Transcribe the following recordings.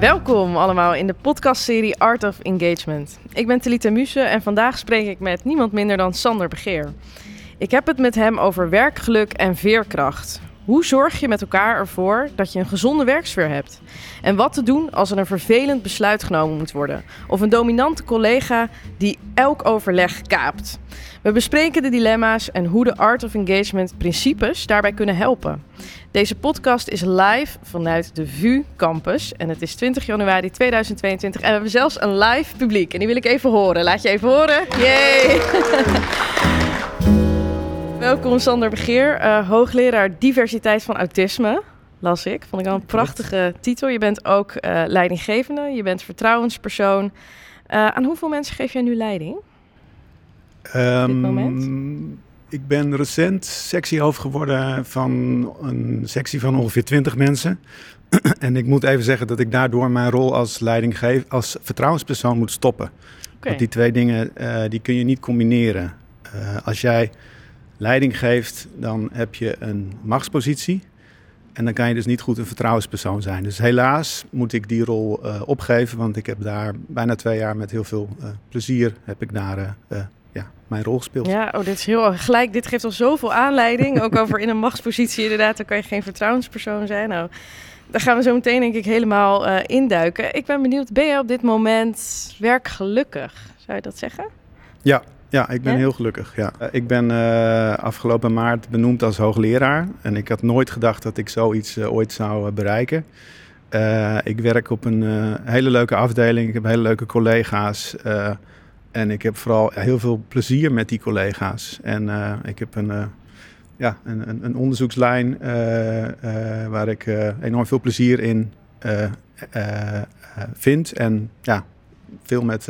Welkom allemaal in de podcastserie Art of Engagement. Ik ben Telita Muse en vandaag spreek ik met niemand minder dan Sander Begeer. Ik heb het met hem over werkgeluk en veerkracht. Hoe zorg je met elkaar ervoor dat je een gezonde werksfeer hebt? En wat te doen als er een vervelend besluit genomen moet worden? Of een dominante collega die elk overleg kaapt? We bespreken de dilemma's en hoe de Art of Engagement principes daarbij kunnen helpen. Deze podcast is live vanuit de VU Campus en het is 20 januari 2022 en we hebben zelfs een live publiek. En die wil ik even horen. Laat je even horen. Yay! Welkom Sander Begeer, uh, hoogleraar diversiteit van autisme. Las ik. Vond ik al een prachtige titel. Je bent ook uh, leidinggevende, je bent vertrouwenspersoon. Uh, aan hoeveel mensen geef jij nu leiding? Um, op dit moment? Ik ben recent sectiehoofd geworden van een sectie van ongeveer 20 mensen. en ik moet even zeggen dat ik daardoor mijn rol als leidinggever, als vertrouwenspersoon moet stoppen. Okay. Want die twee dingen uh, die kun je niet combineren. Uh, als jij leiding geeft, dan heb je een machtspositie. En dan kan je dus niet goed een vertrouwenspersoon zijn. Dus helaas moet ik die rol uh, opgeven, want ik heb daar bijna twee jaar met heel veel plezier heb ik daar mijn rol gespeeld. Ja, oh, dit is heel gelijk. Dit geeft al zoveel aanleiding. ook over in een machtspositie inderdaad, dan kan je geen vertrouwenspersoon zijn. Nou, daar gaan we zo meteen denk ik helemaal induiken. Ik ben benieuwd, ben jij op dit moment werkgelukkig? Zou je dat zeggen? Ja, ja, ik ben ja? heel gelukkig. Ja. Ik ben uh, afgelopen maart benoemd als hoogleraar. En ik had nooit gedacht dat ik zoiets uh, ooit zou uh, bereiken. ik werk op een hele leuke afdeling. Ik heb hele leuke collega's. En ik heb vooral heel veel plezier met die collega's. En ik heb een, ja, een, een, een onderzoekslijn waar ik enorm veel plezier in vind. En ja, veel met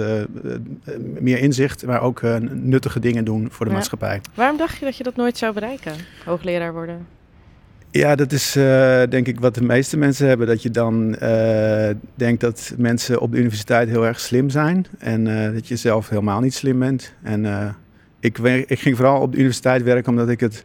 meer inzicht, maar ook nuttige dingen doen voor de ja. maatschappij. Waarom dacht je dat je dat nooit zou bereiken, hoogleraar worden? Ja, dat is denk ik wat de meeste mensen hebben. Dat je dan denkt dat mensen op de universiteit heel erg slim zijn. En dat je zelf helemaal niet slim bent. En ik, ik ging vooral op de universiteit werken omdat ik het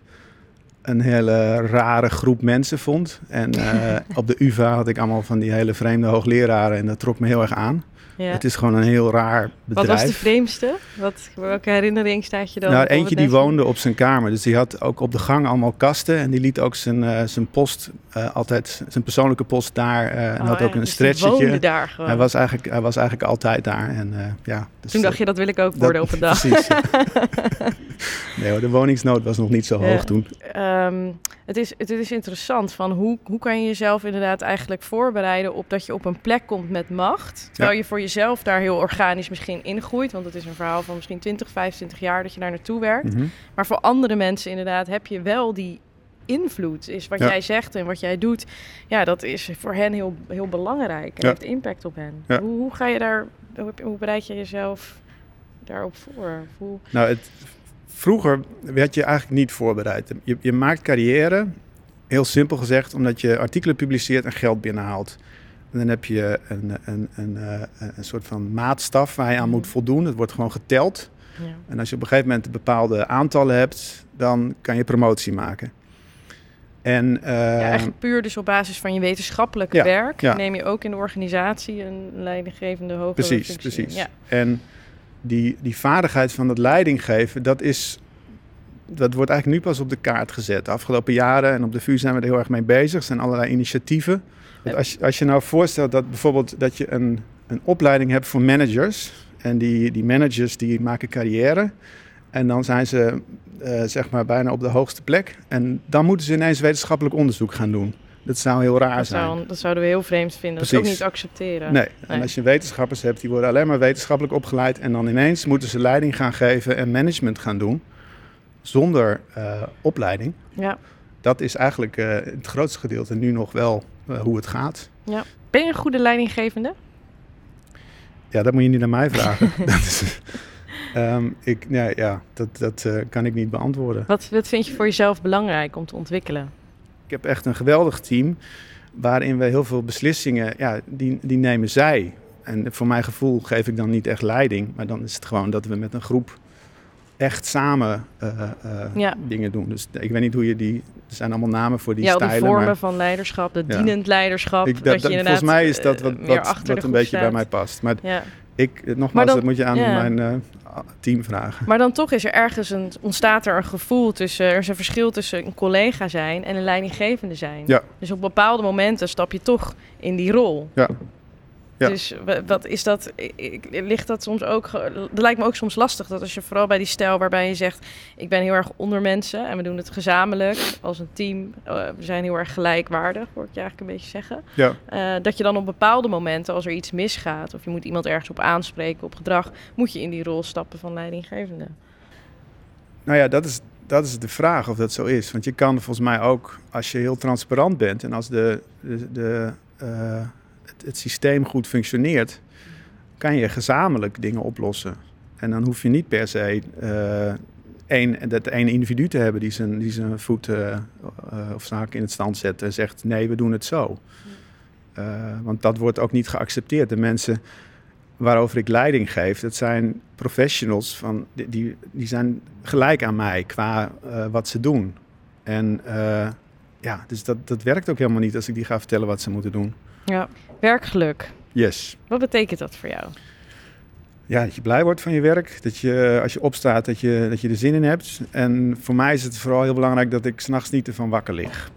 een hele rare groep mensen vond. En op de UvA had ik allemaal van die hele vreemde hoogleraren en dat trok me heel erg aan. Ja. Het is gewoon een heel raar bedrijf. Wat was de vreemdste? Wat, welke herinnering staat je dan? Nou, eentje die woonde op zijn kamer. Dus die had ook op de gang allemaal kasten. En die liet ook zijn, uh, zijn post uh, altijd, zijn persoonlijke post daar. Uh, en oh, had ook ja. een dus stretchetje. daar gewoon. Hij was eigenlijk, hij was eigenlijk altijd daar. En, ja, dus toen dacht je, dat wil ik ook worden dat, op een dag. Precies. nee, de woningsnood was nog niet zo hoog toen. Um, het, is, het is interessant van hoe, hoe kan je jezelf inderdaad eigenlijk voorbereiden op dat je op een plek komt met macht. Terwijl je voor jezelf daar heel organisch misschien ingroeit. Want het is een verhaal van misschien 20, 25 jaar dat je daar naartoe werkt. Mhm. Maar voor andere mensen inderdaad heb je wel die invloed. Is wat Ja. jij zegt en wat jij doet. Ja, dat is voor hen heel, heel belangrijk. En Ja. heeft impact op hen. Hoe, hoe ga je daar, hoe, hoe bereid je jezelf daarop voor? Hoe, Nou, het, vroeger werd je eigenlijk niet voorbereid. Je, je maakt carrière, heel simpel gezegd, omdat je artikelen publiceert en geld binnenhaalt. En dan heb je een, een, een, eh, een soort van maatstaf waar je aan moet voldoen. Het wordt gewoon geteld. ja. En als je op een gegeven moment bepaalde aantallen hebt, dan kan je promotie maken. En, eh, Ja, eigenlijk puur dus op basis van je wetenschappelijke Ja, werk ja. neem je ook in de organisatie een leidinggevende hogere Precies, functie. precies. Ja. En die, die vaardigheid van het leidinggeven, dat is. Dat wordt eigenlijk nu pas op de kaart gezet. De afgelopen jaren en op de VU zijn we er heel erg mee bezig. Er zijn allerlei initiatieven. Want Als, je- als je nou voorstelt dat bijvoorbeeld dat je een, een opleiding hebt voor managers. En die, die managers die maken carrière. En dan zijn ze eh, zeg maar bijna op de hoogste plek. En dan moeten ze ineens wetenschappelijk onderzoek gaan doen. Dat zou heel raar Dat, zijn. zou, dat zouden we heel vreemd vinden. Dat is ook Precies. niet accepteren. Nee, en als je wetenschappers hebt, die worden alleen maar wetenschappelijk opgeleid. En dan ineens moeten ze leiding gaan geven en management gaan doen. Zonder eh, opleiding. Ja. Dat is eigenlijk eh, het grootste gedeelte nu nog wel eh, hoe het gaat. Ben je een goede leidinggevende? Ja, dat moet je niet aan mij vragen. dat is, ehm, ik, nee, ja, dat, dat kan ik niet beantwoorden. Wat, wat vind je voor jezelf belangrijk om te ontwikkelen? Ik heb echt een geweldig team. Waarin we heel veel beslissingen, ja, die, die nemen zij. En voor mijn gevoel geef ik dan niet echt leiding. Maar dan is het gewoon dat we met een groep echt samen ja. dingen doen. Dus ik weet niet hoe je die... Er zijn allemaal namen voor die ja, stijlen. Ja, die vormen van leiderschap, de dienend leiderschap. Ik, dat, dat, volgens mij is dat wat, wat, wat een beetje bij mij past. Maar ja. Ik, nogmaals, dan, dat moet je aan mijn team vragen. Maar dan toch is er ergens een, ontstaat er een gevoel tussen, er is een verschil tussen een collega zijn en een leidinggevende zijn. Ja. Dus op bepaalde momenten stap je toch in die rol. Ja. Ja. Dus wat is dat? Ligt dat soms ook? Dat lijkt me ook soms lastig dat als je vooral bij die stijl waarbij je zegt: ik ben heel erg onder mensen en we doen het gezamenlijk als een team. Uh, we zijn heel erg gelijkwaardig, hoor ik je eigenlijk een beetje zeggen. Ja. Uh, dat je dan op bepaalde momenten, als er iets misgaat of je moet iemand ergens op aanspreken op gedrag, moet je in die rol stappen van leidinggevende. Nou ja, dat is, dat is de vraag of dat zo is. Want je kan volgens mij ook, als je heel transparant bent en als de, de, de uh, het, systeem goed functioneert, kan je gezamenlijk dingen oplossen. En dan hoef je niet per se uh, één, dat ene individu te hebben die zijn, die zijn voet uh, of zaak in het stand zet en zegt nee, we doen het zo. want dat wordt ook niet geaccepteerd. De mensen waarover ik leiding geef, dat zijn professionals van, die, die zijn gelijk aan mij qua wat ze doen. En ja, dus dat, dat werkt ook helemaal niet als ik die ga vertellen wat ze moeten doen. Ja, werkgeluk. Yes. Wat betekent dat voor jou? Ja, dat je blij wordt van je werk. Dat je als je opstaat, dat je, dat je er zin in hebt. En voor mij is het vooral heel belangrijk dat ik s'nachts niet ervan wakker lig.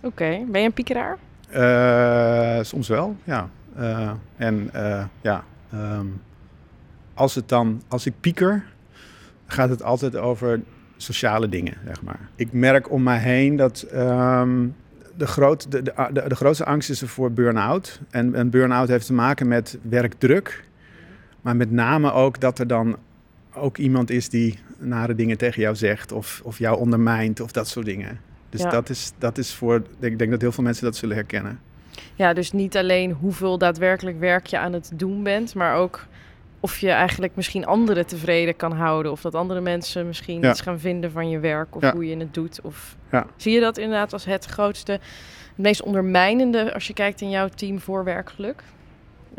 Oké, ben je een piekeraar? Uh, soms wel, ja. Uh, en uh, ja, um, als, het dan, als ik pieker, gaat het altijd over sociale dingen, zeg maar. Ik merk om mij heen dat um, de, groot, de, de, de, grootste angst is er voor burn-out. En, en burn-out heeft te maken met werkdruk. Maar met name ook dat er dan ook iemand is die nare dingen tegen jou zegt. Of, of jou ondermijnt of dat soort dingen. Dus dat, is, dat is voor. Ik denk dat heel veel mensen dat zullen herkennen. Ja, dus niet alleen hoeveel daadwerkelijk werk je aan het doen bent, maar ook of je eigenlijk misschien anderen tevreden kan houden. Of dat andere mensen misschien iets gaan vinden van je werk of hoe je het doet. Of... Zie je dat inderdaad als het grootste, het meest ondermijnende als je kijkt in jouw team voor werkgeluk?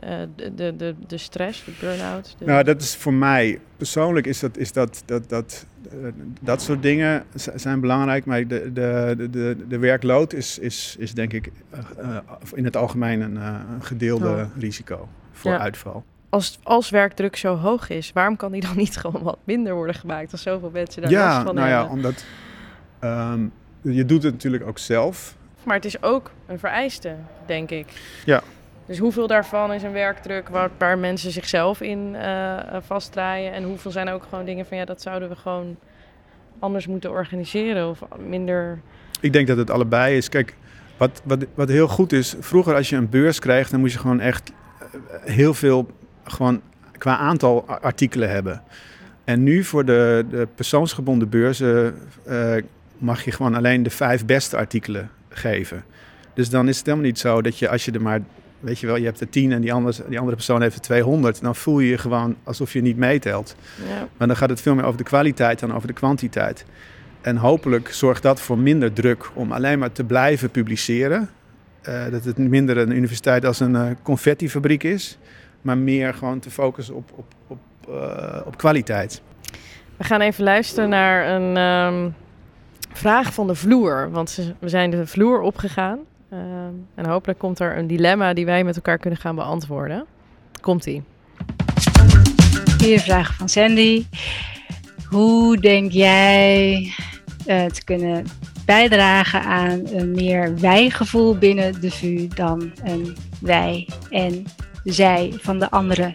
Uh, de, de, de, de stress, de burn-out? Nou, dat is voor mij persoonlijk is dat, is dat, dat, dat, uh, dat soort dingen zijn belangrijk. Maar de, de, de, de werkload is, is, is denk ik uh, in het algemeen een, een gedeelde oh. risico voor ja. uitval als, als werkdruk zo hoog is, waarom kan die dan niet gewoon wat minder worden gemaakt als zoveel mensen daar ja, last van nou hebben? Ja, omdat um, je doet het natuurlijk ook zelf. Maar het is ook een vereiste, denk ik. Ja. Dus hoeveel daarvan is een werkdruk waar, waar mensen zichzelf in uh, vastdraaien? En hoeveel zijn ook gewoon dingen van ja, dat zouden we gewoon anders moeten organiseren of minder. Ik denk dat het allebei is. Kijk, wat, wat, wat heel goed is, vroeger als je een beurs kreeg, dan moest je gewoon echt eh, heel veel gewoon qua aantal artikelen hebben. En nu voor de, de persoonsgebonden beurzen uh, mag je gewoon alleen de vijf beste artikelen geven. Dus dan is het helemaal niet zo dat je als je er maar, weet je wel, je hebt er tien en die andere, die andere persoon heeft er 200, dan voel je je gewoon alsof je niet meetelt. Ja. Maar dan gaat het veel meer over de kwaliteit dan over de kwantiteit. En hopelijk zorgt dat voor minder druk om alleen maar te blijven publiceren. Uh, dat het minder een universiteit als een uh, confettifabriek is maar meer gewoon te focussen op, op, op, uh, op kwaliteit. We gaan even luisteren naar een um, vraag van de vloer. Want we zijn de vloer opgegaan. Um, en hopelijk komt er een dilemma die wij met elkaar kunnen gaan beantwoorden. Komt-ie. Hier vraag van Sandy. Hoe denk jij uh, te kunnen bijdragen aan een meer wij-gevoel binnen de VU dan een wij- en zij van de andere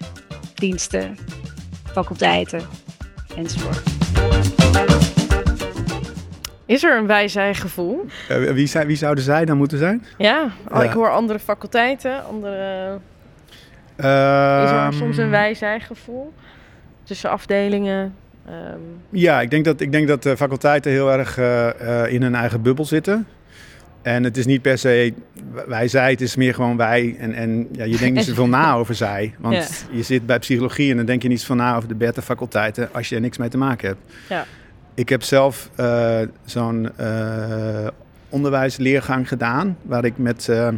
diensten, faculteiten enzovoort. Is er een wij-zij-gevoel? Uh, wie, wie, zouden zij dan moeten zijn? Ja, ja. ik hoor andere faculteiten, andere... Uh, is er soms een wij-zij-gevoel tussen afdelingen? Um... Ja, ik denk dat, ik denk dat de faculteiten heel erg uh, in hun eigen bubbel zitten. En het is niet per se wij zij, het is meer gewoon wij. En, en ja, je denkt niet zoveel na over zij. Want je zit bij psychologie en dan denk je niet van na over de beta-faculteiten als je er niks mee te maken hebt. Ja. Ik heb zelf uh, zo'n uh, onderwijsleergang gedaan, waar ik met uh,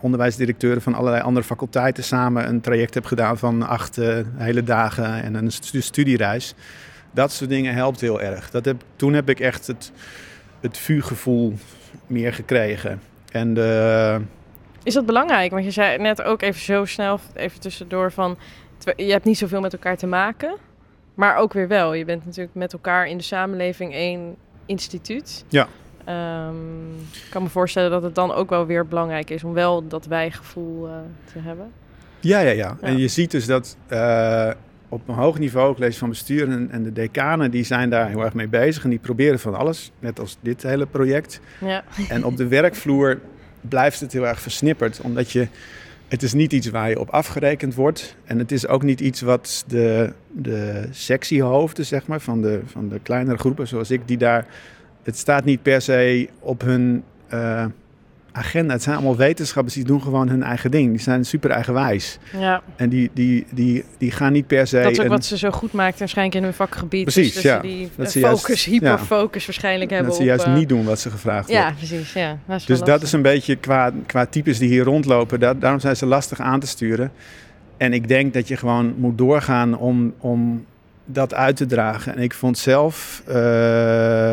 onderwijsdirecteuren van allerlei andere faculteiten samen een traject heb gedaan van acht hele dagen en een studiereis. Dat soort dingen helpt heel erg. Dat heb, toen heb ik echt het, het vuurgevoel meer gekregen. En de, is dat belangrijk? Want je zei net ook even zo snel, even tussendoor van... je hebt niet zoveel met elkaar te maken, maar ook weer wel. Je bent natuurlijk met elkaar in de samenleving één instituut. Ja. Um, ik kan me voorstellen dat het dan ook wel weer belangrijk is om wel dat wijgevoel uh, te hebben. Ja, ja, ja, En je ziet dus dat uh, op een hoog niveau, college van bestuur en, en, de decanen, die zijn daar heel erg mee bezig. En die proberen van alles, net als dit hele project. Ja. En op de werkvloer blijft het heel erg versnipperd. Omdat je, het is niet iets waar je op afgerekend wordt. En het is ook niet iets wat de, de sectiehoofden, zeg maar, van de, van de kleinere groepen zoals ik, die daar... Het staat niet per se op hun... Uh, agenda. Het zijn allemaal wetenschappers die doen gewoon hun eigen ding. Die zijn super eigenwijs. Ja. En die, die, die, die gaan niet per se... Dat is ook wat ze zo goed maakt waarschijnlijk in hun vakgebied. Precies, dus ja. die dat ze focus, juist, hyperfocus waarschijnlijk hebben Dat ze juist niet doen wat ze gevraagd ja, wordt. Precies, ja, precies. Dus dat is een beetje qua, qua types die hier rondlopen. Daarom zijn ze lastig aan te sturen. En ik denk dat je gewoon moet doorgaan om, om dat uit te dragen. En ik vond zelf... Uh,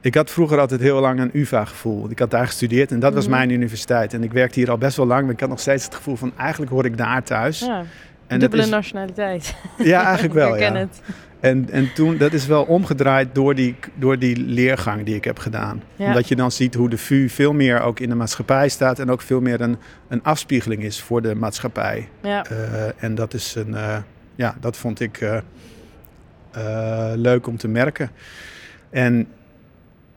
ik had vroeger altijd heel lang een UvA-gevoel. Ik had daar gestudeerd en dat was mhm. mijn universiteit. En ik werkte hier al best wel lang, maar ik had nog steeds het gevoel van eigenlijk hoor ik daar thuis. Ja, en dubbele is... nationaliteit. Ja, eigenlijk wel. ik ja. het. En, en toen, dat is wel omgedraaid door die, door die leergang die ik heb gedaan. Omdat je dan ziet hoe de VU veel meer ook in de maatschappij staat en ook veel meer een, een afspiegeling is voor de maatschappij. Ja. Uh, en dat is een, uh, ja, dat vond ik uh, leuk om te merken. En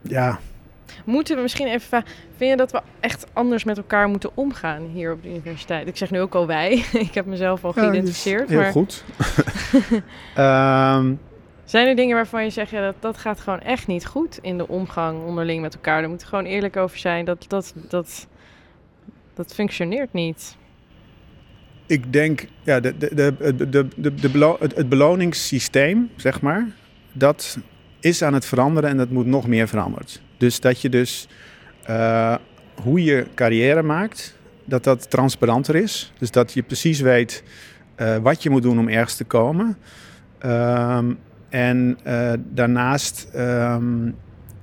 ja. Moeten we misschien even vragen, vind je dat we echt anders met elkaar moeten omgaan hier op de universiteit? Ik zeg nu ook al wij, ik heb mezelf al geïdentificeerd. heel goed. um, Zijn er dingen waarvan je zegt, ja, dat, dat gaat gewoon echt niet goed in de omgang onderling met elkaar? Daar moeten we gewoon eerlijk over zijn, dat, dat, dat, dat functioneert niet. Ik denk, ja, de, de, de, de, de, de, het, het beloningssysteem, zeg maar, dat is aan het veranderen en dat moet nog meer veranderd. Dus dat je dus uh, hoe je carrière maakt, dat dat transparanter is. Dus dat je precies weet uh, wat je moet doen om ergens te komen. Um, en uh, daarnaast. Um,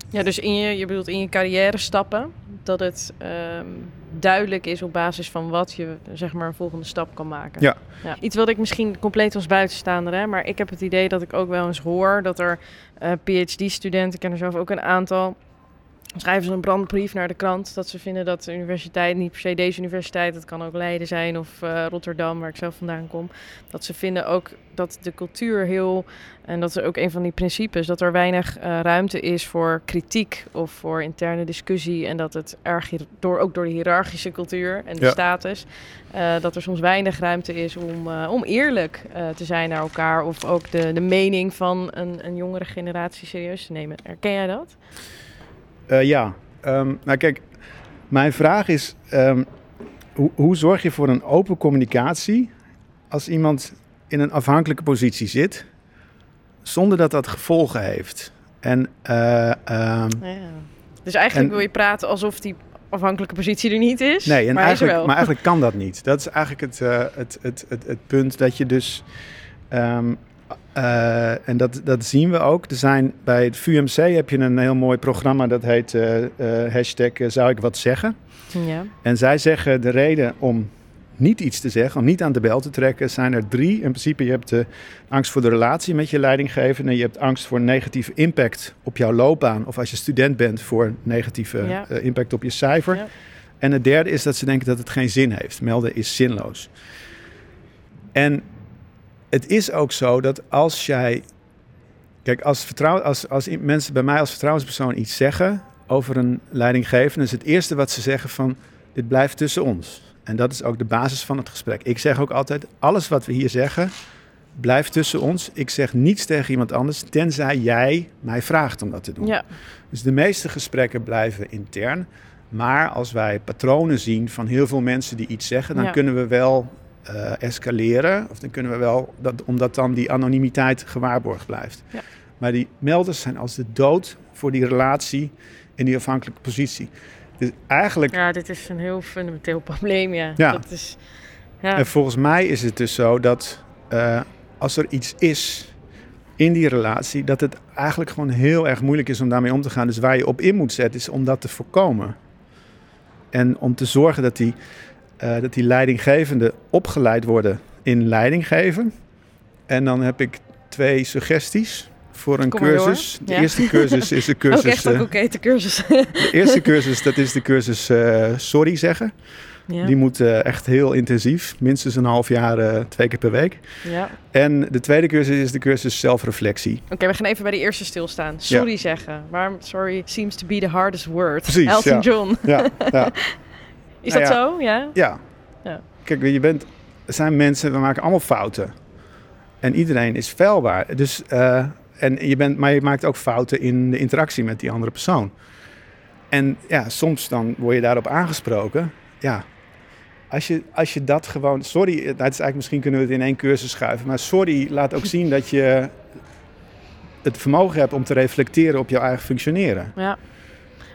ja, dus in je, je bedoelt in je carrière stappen, dat het um, duidelijk is op basis van wat je zeg maar een volgende stap kan maken. Ja. ja. Iets wat ik misschien compleet als buitenstaander, hè, maar ik heb het idee dat ik ook wel eens hoor dat er uh, PhD-studenten, ik ken er zelf ook een aantal, schrijven ze een brandbrief naar de krant dat ze vinden dat de universiteit, niet per se deze universiteit, het kan ook Leiden zijn of uh, Rotterdam, waar ik zelf vandaan kom, dat ze vinden ook dat de cultuur heel, en dat is ook een van die principes, dat er weinig uh, ruimte is voor kritiek of voor interne discussie en dat het erg door, ook door de hiërarchische cultuur en de ja. status, uh, dat er soms weinig ruimte is om, om eerlijk te zijn naar elkaar of ook de, de mening van een, een jongere generatie serieus te nemen. Herken jij dat? Uh, ja, um, nou kijk, mijn vraag is: um, hoe, hoe zorg je voor een open communicatie als iemand in een afhankelijke positie zit, zonder dat dat gevolgen heeft? En, uh, um, ja. Dus eigenlijk en, wil je praten alsof die afhankelijke positie er niet is. Nee, en maar, eigenlijk, wel. maar eigenlijk kan dat niet. Dat is eigenlijk het, uh, het, het, het, het, punt dat je dus. Um, uh, en dat, dat zien we ook. Er zijn, bij het VUMC heb je een heel mooi programma dat heet uh, uh, hashtag zou ik wat zeggen. Ja. En zij zeggen de reden om niet iets te zeggen, om niet aan de bel te trekken, zijn er drie. In principe, je hebt de angst voor de relatie met je leidinggevende. Je hebt angst voor negatieve impact op jouw loopbaan. Of als je student bent, voor negatieve ja. impact op je cijfer. Ja. En het derde is dat ze denken dat het geen zin heeft. Melden is zinloos. En het is ook zo dat als jij. Kijk, als, vertrouw, als, als mensen bij mij als vertrouwenspersoon iets zeggen over een leidinggevende, is het eerste wat ze zeggen van dit blijft tussen ons. En dat is ook de basis van het gesprek. Ik zeg ook altijd, alles wat we hier zeggen, blijft tussen ons. Ik zeg niets tegen iemand anders, tenzij jij mij vraagt om dat te doen. Ja. Dus de meeste gesprekken blijven intern. Maar als wij patronen zien van heel veel mensen die iets zeggen, dan Ja. kunnen we wel eh, escaleren. Of dan kunnen we wel, dat, omdat dan die anonimiteit gewaarborgd blijft. Ja. Maar die melders zijn als de dood voor die relatie in die afhankelijke positie. Dus eigenlijk, Ja, dit is een heel fundamenteel probleem, ja. Ja. Dat is, ja. en volgens mij is het dus zo dat eh, als er iets is in die relatie, dat het eigenlijk gewoon heel erg moeilijk is om daarmee om te gaan. Dus waar je op in moet zetten, is om dat te voorkomen. En om te zorgen dat die, uh, dat die leidinggevenden opgeleid worden in leidinggeven. En dan heb ik twee suggesties voor een cursus. De eerste cursus is de cursus. ook echt ook oké, de cursus. de eerste cursus, dat is de cursus uh, sorry zeggen. Ja. Die moet uh, echt heel intensief, minstens een half jaar, uh, twee keer per week. Ja. En de tweede cursus is de cursus zelfreflectie. Oké, we gaan even bij de eerste stilstaan. Sorry ja. zeggen. Waarom sorry seems to be the hardest word? Precies, Elton John. Ja, is dat zo? Ja. ja. Kijk, je bent, er zijn mensen, we maken allemaal fouten. En iedereen is feilbaar. Dus, uh, en je bent, maar je maakt ook fouten in de interactie met die andere persoon. En ja, soms dan word je daarop aangesproken. Ja, als je, als je dat gewoon. Sorry, het is eigenlijk misschien kunnen we het in één cursus schuiven. Maar sorry laat ook zien dat je het vermogen hebt om te reflecteren op jouw eigen functioneren. Ja.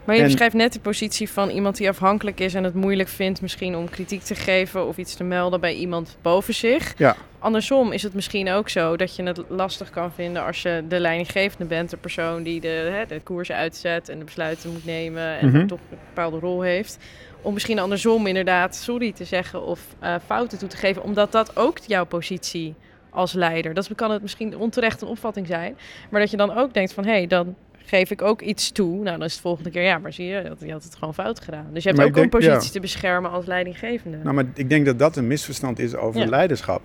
Maar je beschrijft net de positie van iemand die afhankelijk is en het moeilijk vindt misschien om kritiek te geven of iets te melden bij iemand boven zich. Ja. Andersom is het misschien ook zo dat je het lastig kan vinden als je de leidinggevende bent, de persoon die de, hè, de koers uitzet en de besluiten moet nemen en mhm. toch een bepaalde rol heeft. Om misschien andersom inderdaad sorry te zeggen of uh, fouten toe te geven, omdat dat ook jouw positie als leider. Dat kan het misschien onterecht een opvatting zijn. Maar dat je dan ook denkt van hé, hey, dan geef ik ook iets toe. Nou, dan is het volgende keer, ja, maar zie je, je had het gewoon fout gedaan. Dus je hebt ook een positie te beschermen als leidinggevende. Nou, maar ik denk dat dat een misverstand is over leiderschap.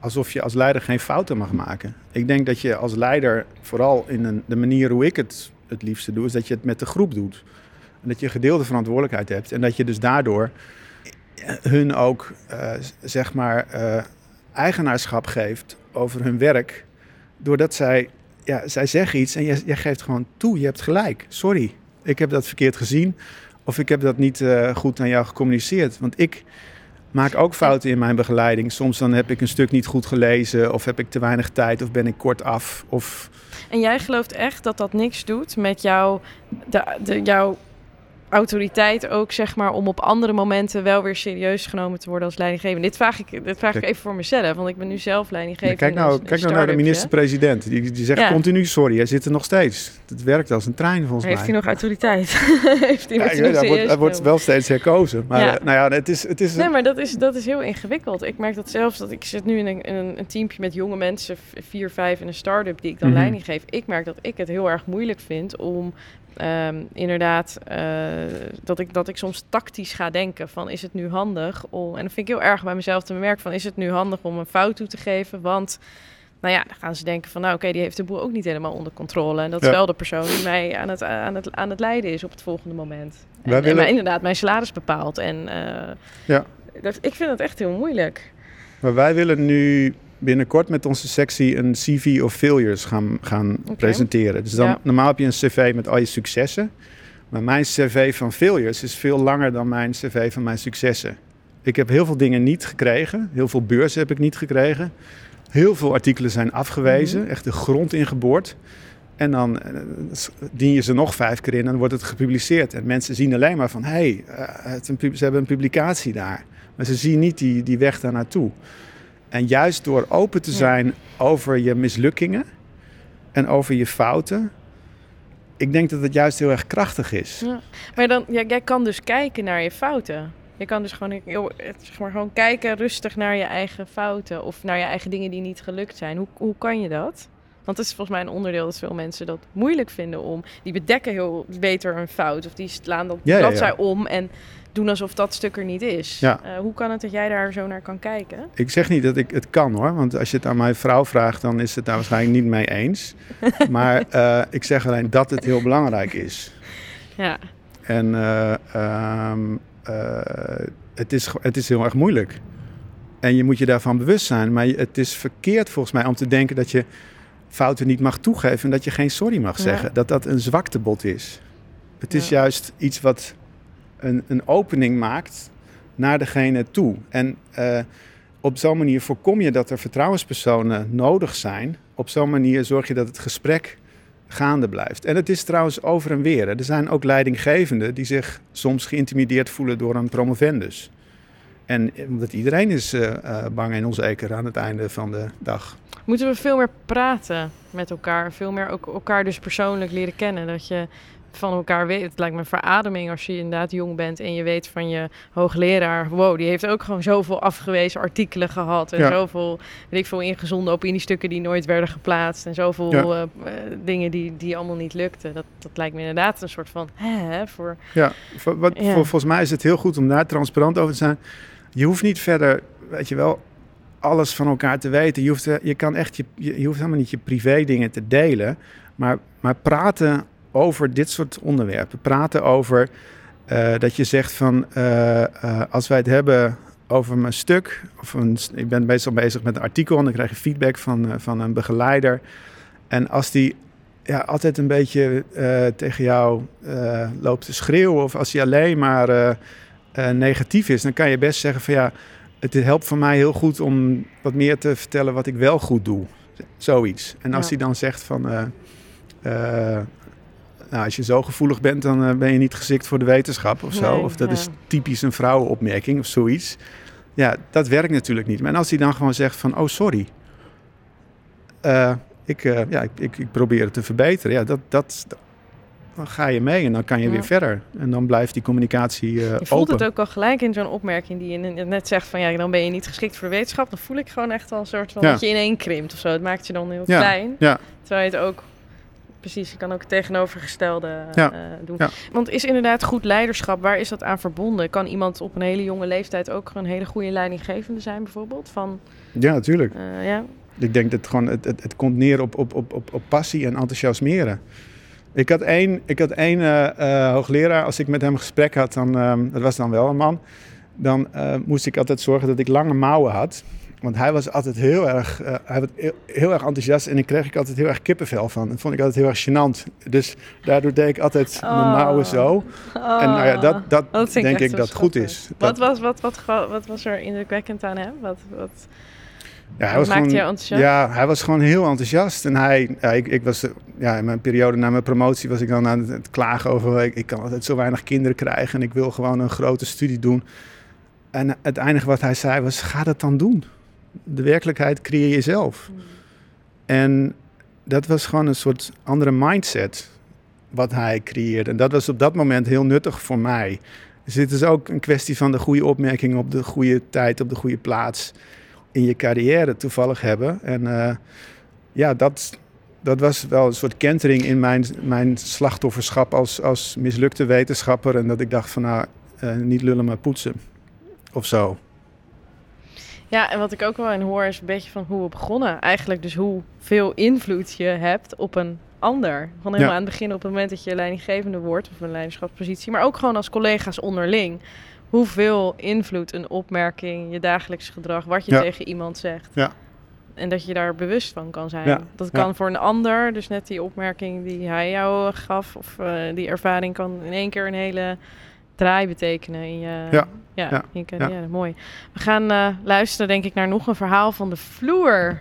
Alsof je als leider geen fouten mag maken. Ik denk dat je als leider, vooral in een, de manier hoe ik het het liefste doe, is dat je het met de groep doet. En dat je gedeelde verantwoordelijkheid hebt. En dat je dus daardoor hun ook, uh, zeg maar, uh, eigenaarschap geeft over hun werk. Doordat zij ja, zij zeggen iets en jij, jij geeft gewoon toe, je hebt gelijk. Sorry, ik heb dat verkeerd gezien of ik heb dat niet uh, goed aan jou gecommuniceerd. Want ik maak ook fouten in mijn begeleiding. Soms dan heb ik een stuk niet goed gelezen of heb ik te weinig tijd of ben ik kort af. Of... En jij gelooft echt dat dat niks doet met jou, de, de, jouw autoriteit ook, zeg maar, om op andere momenten wel weer serieus genomen te worden als leidinggevende. Dit vraag ik, dit vraag ik even voor mezelf, want ik ben nu zelf leidinggevende. kijk nou, kijk nou naar de minister-president. Die, die zegt continu sorry, hij zit er nog steeds. Het werkt als een trein volgens Heeft mij. hij nog autoriteit? Heeft hij, ja, hij, wordt, hij wordt wel steeds herkozen. Maar ja. nou ja, het is... Het is nee, maar dat is, dat is heel ingewikkeld. Ik merk dat zelfs, dat ik zit nu in een, in een, een teampje met jonge mensen, vier, vijf in een start-up die ik dan mm -hmm. leiding geef. Ik merk dat ik het heel erg moeilijk vind om Um, inderdaad, uh, dat, ik, dat ik soms tactisch ga denken van is het nu handig om, en dat vind ik heel erg bij mezelf te bemerken van is het nu handig om een fout toe te geven, want nou ja, dan gaan ze denken van nou oké, okay, die heeft de boel ook niet helemaal onder controle en dat ja. is wel de persoon die mij aan het, aan, het, aan het leiden is op het volgende moment. En, willen... en mij inderdaad mijn salaris bepaalt en uh, ja. dat, ik vind het echt heel moeilijk. Maar wij willen nu binnenkort met onze sectie een CV of failures gaan, gaan okay. presenteren. Dus dan, ja. normaal heb je een cv met al je successen. Maar mijn cv van failures is veel langer dan mijn cv van mijn successen. Ik heb heel veel dingen niet gekregen. Heel veel beurzen heb ik niet gekregen. Heel veel artikelen zijn afgewezen. Mm -hmm. Echt de grond ingeboord. En dan uh, dien je ze nog vijf keer in en dan wordt het gepubliceerd. En mensen zien alleen maar van, hé, hey, uh, ze hebben een publicatie daar. Maar ze zien niet die, die weg daar naartoe. En juist door open te zijn over je mislukkingen en over je fouten, ik denk dat het juist heel erg krachtig is. Ja. Maar dan, ja, jij kan dus kijken naar je fouten. Je kan dus gewoon, zeg maar, gewoon kijken rustig naar je eigen fouten of naar je eigen dingen die niet gelukt zijn. Hoe, hoe kan je dat? Want het is volgens mij een onderdeel dat veel mensen dat moeilijk vinden om. Die bedekken heel beter een fout of die slaan dat ja, bladzij ja, ja. om en doen alsof dat stuk er niet is. Ja. Uh, hoe kan het dat jij daar zo naar kan kijken? Ik zeg niet dat ik het kan hoor, want als je het aan mijn vrouw vraagt, dan is het daar waarschijnlijk niet mee eens. maar uh, ik zeg alleen dat het heel belangrijk is. Ja. En uh, um, het, is, het is heel erg moeilijk. En je moet je daarvan bewust zijn. Maar het is verkeerd volgens mij om te denken dat je fouten niet mag toegeven en dat je geen sorry mag zeggen. Ja. Dat dat een zwaktebod is. Het is juist iets wat een, een opening maakt naar degene toe. En uh, op zo'n manier voorkom je dat er vertrouwenspersonen nodig zijn. Op zo'n manier zorg je dat het gesprek gaande blijft. En het is trouwens over en weer. Er zijn ook leidinggevenden die zich soms geïntimideerd voelen door een promovendus. En omdat iedereen is uh, bang en onzeker aan het einde van de dag. Moeten we veel meer praten met elkaar? Veel meer ook elkaar dus persoonlijk leren kennen? Dat je van elkaar weet. Het lijkt me een verademing als je inderdaad jong bent en je weet van je hoogleraar, wow, die heeft ook gewoon zoveel afgewezen artikelen gehad en zoveel, weet ik veel, ingezonden opiniestukken die nooit werden geplaatst en zoveel eh, eh, dingen die, die allemaal niet lukten. Dat, dat lijkt me inderdaad een soort van, hè, voor... Ja, voor, wat, Voor, volgens mij is het heel goed om daar transparant over te zijn. Je hoeft niet verder, weet je wel, alles van elkaar te weten. Je, hoeft, je kan echt je, je hoeft helemaal niet je privé dingen te delen. Maar, maar praten over dit soort onderwerpen. Praten over uh, dat je zegt van uh, uh, als wij het hebben over mijn stuk, of een, ik ben meestal bezig met een artikel en dan krijg je feedback van, van een begeleider. En als die ja, altijd een beetje tegen jou loopt te schreeuwen, of als hij alleen maar negatief is, dan kan je best zeggen van ja, het helpt voor mij heel goed om wat meer te vertellen wat ik wel goed doe. Zoiets. En als hij dan zegt van nou, als je zo gevoelig bent, dan eh, ben je niet geschikt voor de wetenschap of zo. of dat is typisch een vrouwenopmerking of zoiets. Ja, dat werkt natuurlijk niet. Maar als hij dan gewoon zegt van, oh sorry, uh, ik, uh, ja, ik, ik, ik, probeer het te verbeteren. Ja, dat, dat, dan ga je mee en dan kan je weer verder. En dan blijft die communicatie uh, Je voelt het ook al gelijk in zo'n opmerking die je net zegt van... ja, dan ben je niet geschikt voor de wetenschap. Dan voel ik gewoon echt al een soort van dat je ineen krimpt of zo. Het maakt je dan heel klein. Ja. Terwijl je het ook precies. Je kan ook het tegenovergestelde uh, doen. Want is inderdaad goed leiderschap, waar is dat aan verbonden? Kan iemand op een hele jonge leeftijd ook een hele goede leidinggevende zijn, bijvoorbeeld? Van, ja, natuurlijk. Uh, ja. Ik denk dat het gewoon, het, het, het komt neer op, op, op, op, op passie en enthousiasmeren. Ik had één, ik had één uh, hoogleraar, als ik met hem een gesprek had, dan, uh, dat was dan wel een man, dan moest ik altijd zorgen dat ik lange mouwen had. Want hij was altijd heel erg, uh, hij was heel, erg enthousiast en daar kreeg ik altijd heel erg kippenvel van. Dat vond ik altijd heel erg gênant. Dus daardoor deed ik altijd mijn oh. mouwen zo. Oh. En nou ja, dat, dat, dat denk ik dat goed is. Wat, was, wat, wat, wat, was er indrukwekkend aan hem? Wat, wat, ja, hij was gewoon, enthousiast? Ja, hij was gewoon heel enthousiast. En hij, ja, ik, ik was, ja, in mijn periode na mijn promotie was ik dan aan het, klagen over... Ik, ik kan altijd zo weinig kinderen krijgen en ik wil gewoon een grote studie doen. En het enige wat hij zei was, ga dat dan doen de werkelijkheid creëer je zelf. Hmm. En dat was gewoon een soort andere mindset wat hij creëerde. En dat was op dat moment heel nuttig voor mij. Dus dit is ook een kwestie van de goede opmerking op de goede tijd, op de goede plaats in je carrière toevallig hebben. En uh, ja, dat, dat was wel een soort kentering in mijn, mijn slachtofferschap als, als mislukte wetenschapper. En dat ik dacht van nou, uh, niet lullen maar poetsen of zo. Ja, en wat ik ook wel in hoor is een beetje van hoe we begonnen. Eigenlijk dus hoeveel invloed je hebt op een ander. Gewoon helemaal aan het begin op het moment dat je leidinggevende wordt of een leiderschapspositie. Maar ook gewoon als collega's onderling. Hoeveel invloed een opmerking, je dagelijks gedrag, wat je tegen iemand zegt. Ja. En dat je daar bewust van kan zijn. Dat kan voor een ander, dus net die opmerking die hij jou gaf, of uh, die ervaring kan in één keer een hele draai betekenen in je, ja. Ja, in carrière. Mooi. We gaan uh, luisteren, denk ik, naar nog een verhaal van de vloer.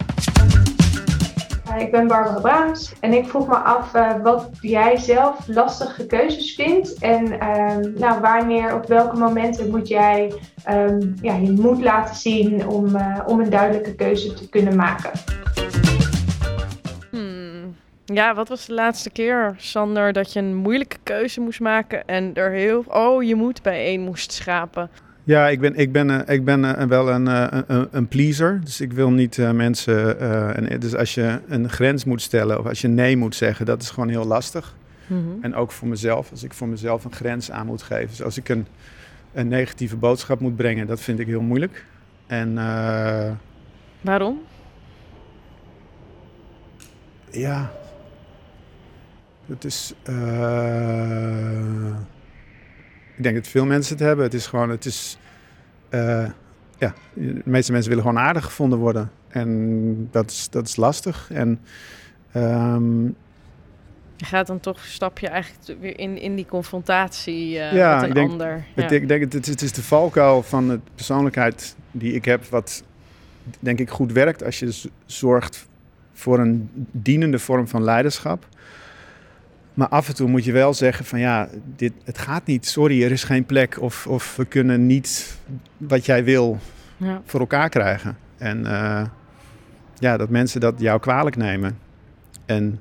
Ik ben Barbara Braams en ik vroeg me af uh, wat jij zelf lastige keuzes vindt. En uh, nou, wanneer, op welke momenten moet jij um, ja, je moed laten zien om, uh, om een duidelijke keuze te kunnen maken. Ja, wat was de laatste keer, Sander, dat je een moeilijke keuze moest maken en er heel, oh, je moet bij één moest schapen? Ja, ik ben, ik ben, uh, ik ben uh, wel een, uh, een, een, pleaser. Dus ik wil niet mensen. en, dus als je een grens moet stellen of als je nee moet zeggen, dat is gewoon heel lastig. Mm -hmm. En ook voor mezelf, als ik voor mezelf een grens aan moet geven. Dus als ik een, een negatieve boodschap moet brengen, dat vind ik heel moeilijk. En, Waarom? Ja, het is. Uh, ik denk dat veel mensen het hebben. Het is gewoon. Het is. Uh, ja, de meeste mensen willen gewoon aardig gevonden worden. En dat is, dat is lastig. En. Um, je gaat dan toch stap je eigenlijk weer in, in die confrontatie uh, ja, met een ik denk, ander. Ja. Ik denk, het, het is de valkuil van de persoonlijkheid die ik heb, wat denk ik goed werkt als je zorgt voor een dienende vorm van leiderschap. Maar af en toe moet je wel zeggen van ja, dit, het gaat niet. Sorry, er is geen plek. Of, of we kunnen niet wat jij wil ja. voor elkaar krijgen. En uh, ja, dat mensen dat jou kwalijk nemen. En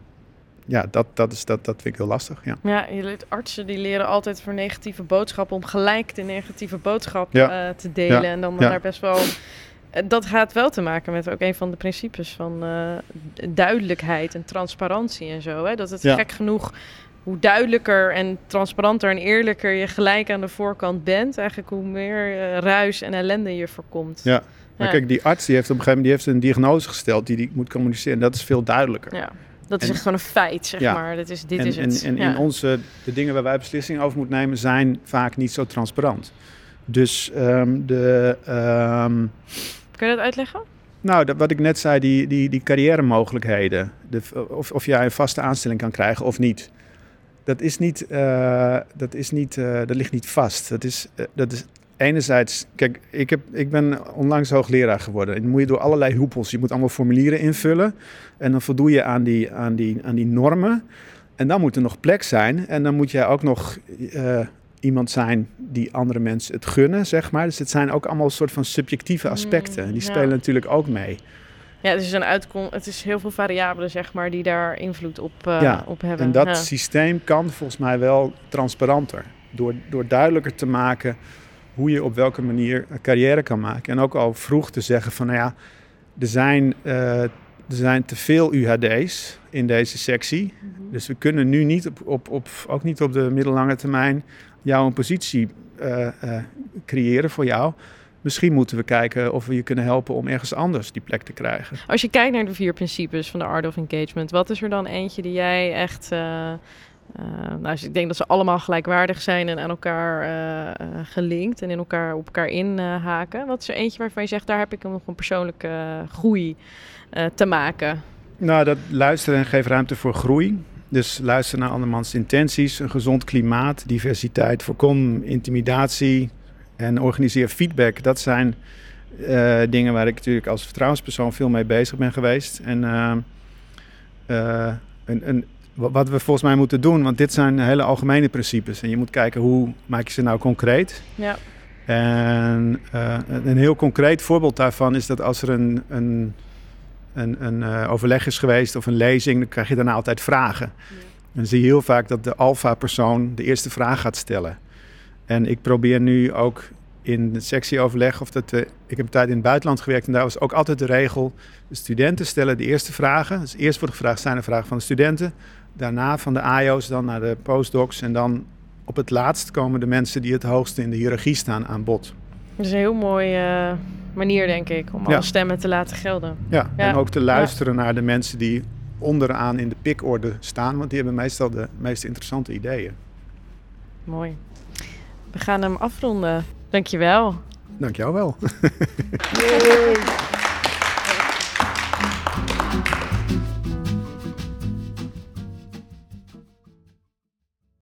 ja, dat, dat, is, dat, dat vind ik heel lastig. Ja, ja je artsen die leren altijd voor negatieve boodschappen om gelijk de negatieve boodschap eh, te delen. En dan daar best wel. Eh, dat gaat wel te maken met ook een van de principes van uh, duidelijkheid en transparantie en zo. Hè? Dat het gek genoeg hoe duidelijker en transparanter en eerlijker je gelijk aan de voorkant bent, eigenlijk hoe meer uh, ruis en ellende je voorkomt. Ja. Maar kijk, die arts die heeft op een gegeven moment die heeft een diagnose gesteld die die moet communiceren. Dat is veel duidelijker. Ja. Dat is echt gewoon een feit, zeg maar. Dat is, dit en, is het. En, en in onze, de dingen waar wij beslissingen over moeten nemen, zijn vaak niet zo transparant. Dus um, de. Um, Kun je dat uitleggen? Nou, dat, wat ik net zei, die, die, die carrière mogelijkheden. De, of, of jij een vaste aanstelling kan krijgen of niet. Dat is niet, uh, dat is niet, uh, dat ligt niet vast. Dat is, uh, dat is enerzijds, kijk, ik, heb, ik ben onlangs hoogleraar geworden. En dan moet je door allerlei hoepels. Je moet allemaal formulieren invullen. En dan voldoe je aan die, aan die, aan die normen. En dan moet er nog plek zijn. En dan moet jij ook nog iemand zijn die andere mensen het gunnen, zeg maar. Dus het zijn ook allemaal een soort van subjectieve aspecten. Mm, die spelen ja. natuurlijk ook mee. Ja, het is een uitkom. Het is heel veel variabelen, zeg maar, die daar invloed op, uh, ja, op hebben. En dat ja. systeem kan volgens mij wel transparanter. Door, door duidelijker te maken hoe je op welke manier een carrière kan maken. En ook al vroeg te zeggen van, nou ja, er zijn, uh, er zijn te veel UHD's in deze sectie. Mm -hmm. Dus we kunnen nu niet, op, op, op, ook niet op de middellange termijn, jou een positie uh, uh, creëren voor jou. Misschien moeten we kijken of we je kunnen helpen om ergens anders die plek te krijgen. Als je kijkt naar de vier principes van de Art of Engagement, wat is er dan eentje die jij echt uh, nou, dus ik denk dat ze allemaal gelijkwaardig zijn en aan elkaar gelinkt en in elkaar, op elkaar inhaken. Wat is er eentje waarvan je zegt, daar heb ik nog een persoonlijke groei te maken? Nou, dat luisteren en geef ruimte voor groei. Dus luister naar andermans intenties, een gezond klimaat, diversiteit, voorkom intimidatie en organiseer feedback. Dat zijn dingen waar ik natuurlijk als vertrouwenspersoon veel mee bezig ben geweest. En een, een wat we volgens mij moeten doen, want dit zijn hele algemene principes. En je moet kijken hoe maak je ze nou concreet. Ja. En een heel concreet voorbeeld daarvan is dat als er een, een, een, een uh, overleg is geweest of een lezing, dan krijg je daarna altijd vragen. Ja. En dan zie je heel vaak dat de alfa-persoon de eerste vraag gaat stellen. En ik probeer nu ook in het sectieoverleg, of dat, uh, ik heb een tijd in het buitenland gewerkt en daar was ook altijd de regel, de studenten stellen de eerste vragen. Dus eerst wordt gevraagd, zijn er vragen van de studenten? Daarna van de AIO's, dan naar de postdocs en dan op het laatst komen de mensen die het hoogste in de hiërarchie staan aan bod. Dat is een heel mooie uh, manier, denk ik, om ja. alle stemmen te laten gelden. Ja, ja. en ook te luisteren ja. naar de mensen die onderaan in de pikorde staan, want die hebben meestal de meest interessante ideeën. Mooi. We gaan hem afronden. Dankjewel. Dankjewel wel.